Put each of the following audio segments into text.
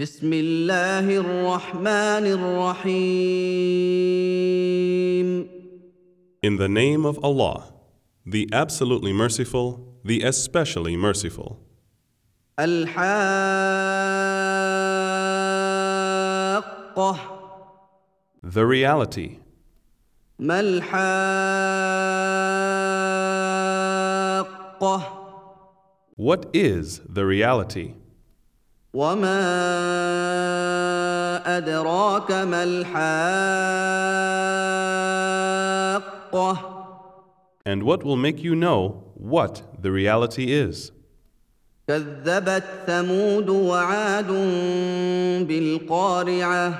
بسم الله الرحمن الرحيم In the name of Allah, the absolutely merciful, the especially merciful. الحاقة The reality. ما الحاقة What is the reality? وما أدراك ما الحاقة And what will make you know what the reality is? كذبت ثمود وعاد بالقارعة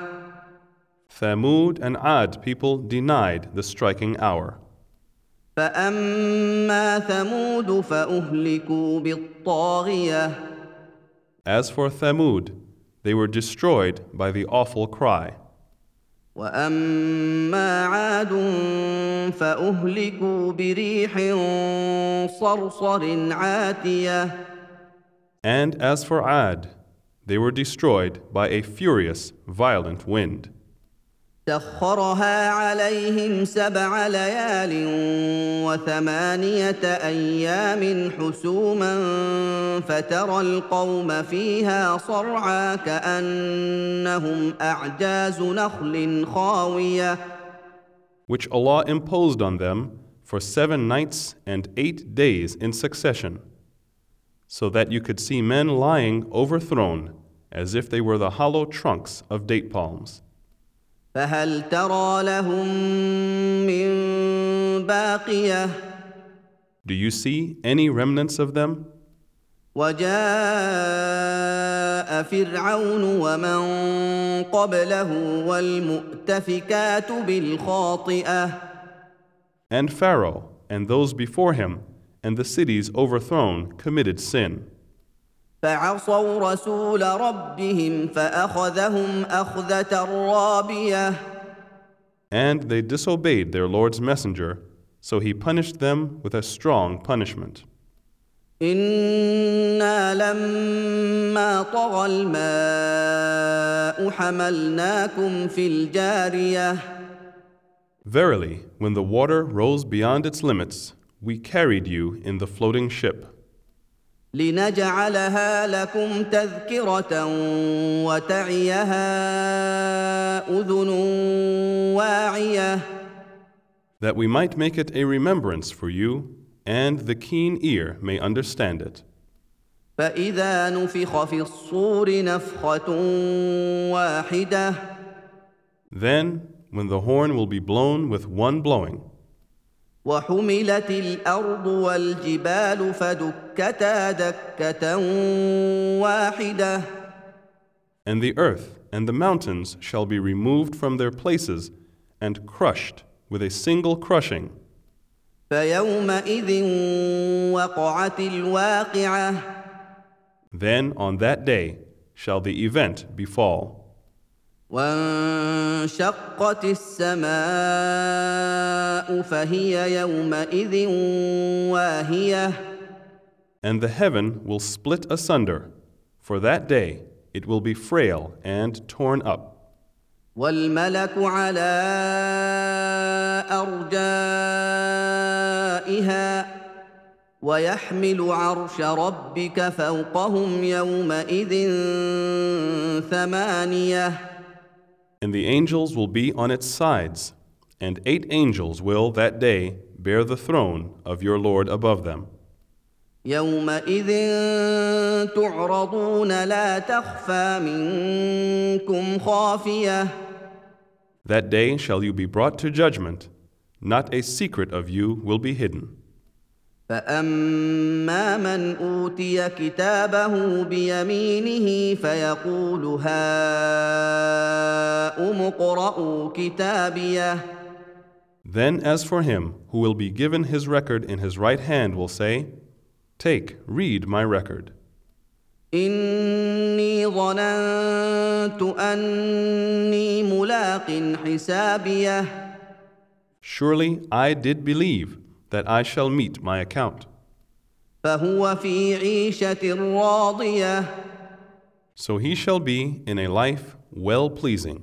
Thamud and Ad people denied the striking hour. فأما ثمود فأهلكوا بالطاغية As for Thamud, they were destroyed by the awful cry. وأما عاد فأهلكوا بريح صرصر عاتية And as for Ad, they were destroyed by a furious, violent wind. سخرها عليهم سبع ليال وثمانية أيام حسوما فترى القوم فيها صرعى كأنهم أعجاز نخل خاوية which Allah imposed on them for seven nights and eight days in succession, so that you could see men lying overthrown as if they were the hollow trunks of date palms. فهل ترى لهم من باقية Do you see any remnants of them? وجاء فرعون ومن قبله والمؤتفكات بالخاطئة And Pharaoh and those before him and the cities overthrown committed sin. فعصوا رسول ربهم فأخذهم أخذة رابية And they disobeyed their Lord's messenger, so he punished them with a strong punishment. إنا لما طغى الماء حملناكم في الجارية Verily, when the water rose beyond its limits, we carried you in the floating ship, لنجعلها لكم تذكرة وتعيها أذن واعية that we might make it a remembrance for you, and the keen ear may understand it. فإذا نفخ في الصور نفخة واحدة Then, when the horn will be blown with one blowing, وحملت الأرض والجبال فدكتا دكة واحدة and the earth and the mountains shall be removed from their places and crushed with a single crushing, فيومئذ وقعت الواقعة then on that day shall the event befall. وانشقت السماء فهي يومئذ واهية And the heaven will split asunder. For that day it will be frail and torn up. والملك على أرجائها ويحمل عرش ربك فوقهم يومئذ ثمانية And the angels will be on its sides, and eight angels will that day bear the throne of your Lord above them. يومئذ تعرضون لا تخفى منكم خافية That day shall you be brought to judgment, not a secret of you will be hidden. فأما من أوتي كتابه بيمينه فيقول هاؤم اقرءوا كتابيه Then, as for him who will be given his record in his right hand, will say, Take, read my record. إني ظننت أني ملاق حسابيه Surely I did believe that I shall meet my account. فهو في عيشة راضية So he shall be in a life well pleasing,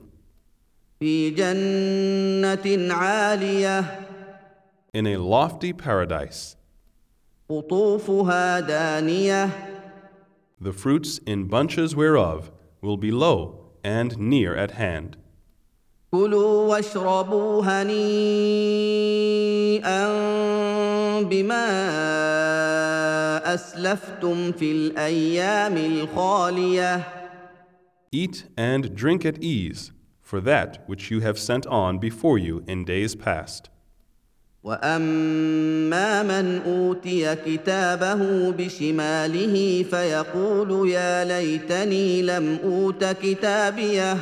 في جنة عالية in a lofty paradise. قطوفها دانية The fruits in bunches whereof will be low and near at hand. كلوا واشربوا هنيئا بما اسلفتم في الايام الخاليه Eat and drink at ease for that which you have sent on before you in days past. واما من اوتي كتابه بشماله فيقول يا ليتني لم اوت كتابيه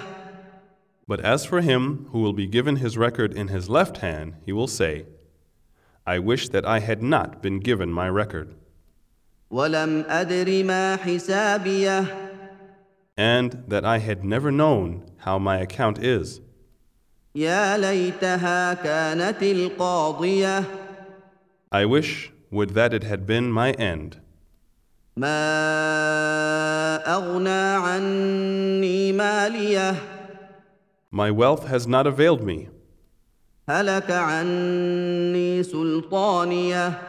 But as for him who will be given his record in his left hand, he will say, I wish that I had not been given my record, ولم ادر ما حسابيه and that I had never known how my account is. يا ليتها كانت القاضيه I wish would that it had been my end. ما اغنى عني ماليه My wealth has not availed me. هلك عني سلطانيه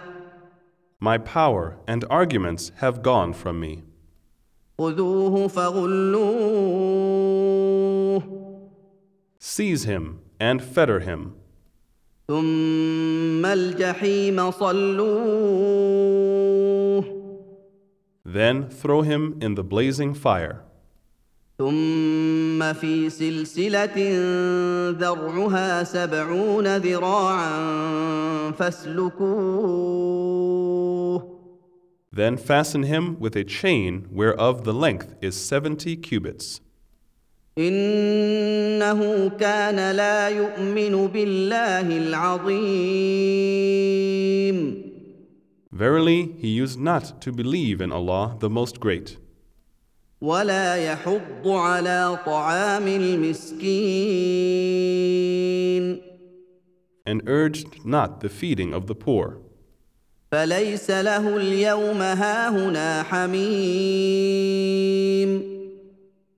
My power and arguments have gone from me. خذوه فغلوه Seize him and fetter him, ثم الجحيم صلوه then throw him in the blazing fire. ثم في سلسله ذرعها سبعون ذراعا فاسلكوه Then fasten him with a chain whereof the length is seventy cubits. انه كان لا يؤمن بالله العظيم Verily, he used not to believe in Allah the Most Great, ولا يحض على طعام المسكين and urged not the feeding of the poor. فليس له اليوم هاهنا حميم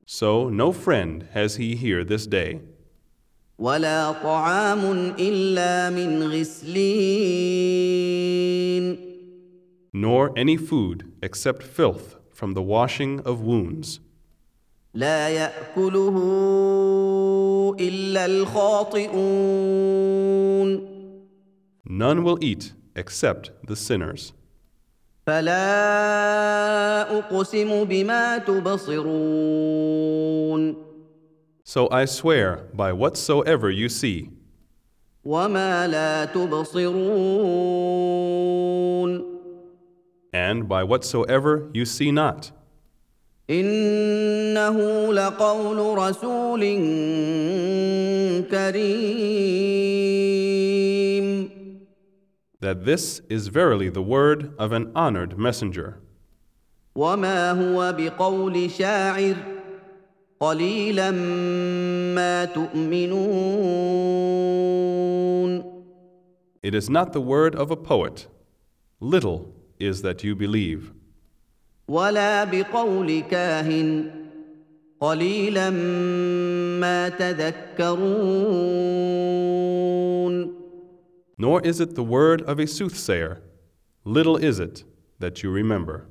So no friend has he here this day, ولا طعام الا من غسلين nor any food except filth from the washing of wounds. لا ياكله الا الخاطئون None will eat except the sinners. فلا اقسم بما تبصرون So I swear by whatsoever you see, وما لا تبصرون and by whatsoever you see not. انه لقول رسول كريم That this is verily the word of an honored messenger, وما هو بقول شاعر قليلا ما تؤمنون It is not the word of a poet. Little is that you believe, ولا بقول كاهن قليلا ما تذكرون nor is it the word of a soothsayer. Little is it that you remember.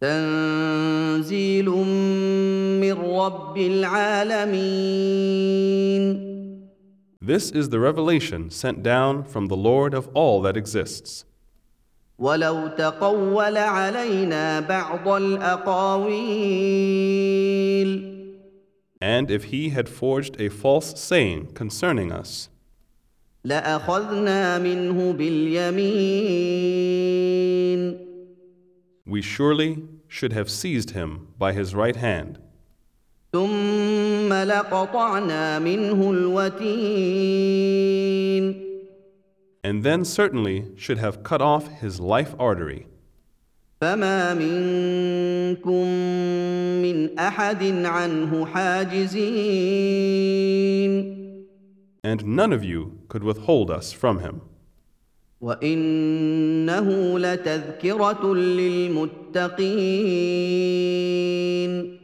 تنزيل من رب العالمين This is the revelation sent down from the Lord of all that exists. ولو تقول علينا بعض الاقاويل And if he had forged a false saying concerning us, لاخذنا منه باليمين we surely should have seized him by his right hand, ثم لقطعنا منه الوتين and then certainly should have cut off his life artery. فما And none of you could withhold us from him. وانه لتذكره للمتقين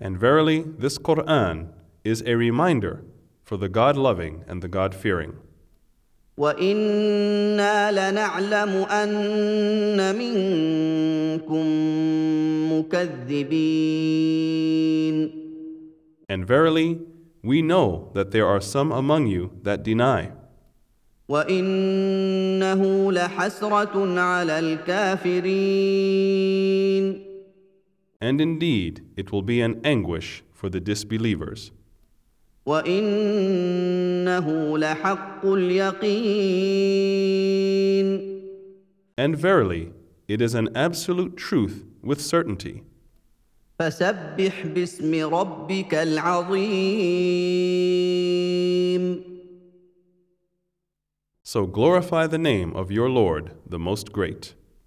And verily, this Quran is a reminder for the God loving and the God fearing. وانا لنعلم ان منكم مكذبين And verily, we know that there are some among you that deny. وانه لحسره على الكافرين And indeed, it will be an anguish for the disbelievers. وانه لحق اليقين And verily, it is an absolute truth with certainty. فسبح باسم ربك العظيم So glorify the name of your Lord, the Most Great.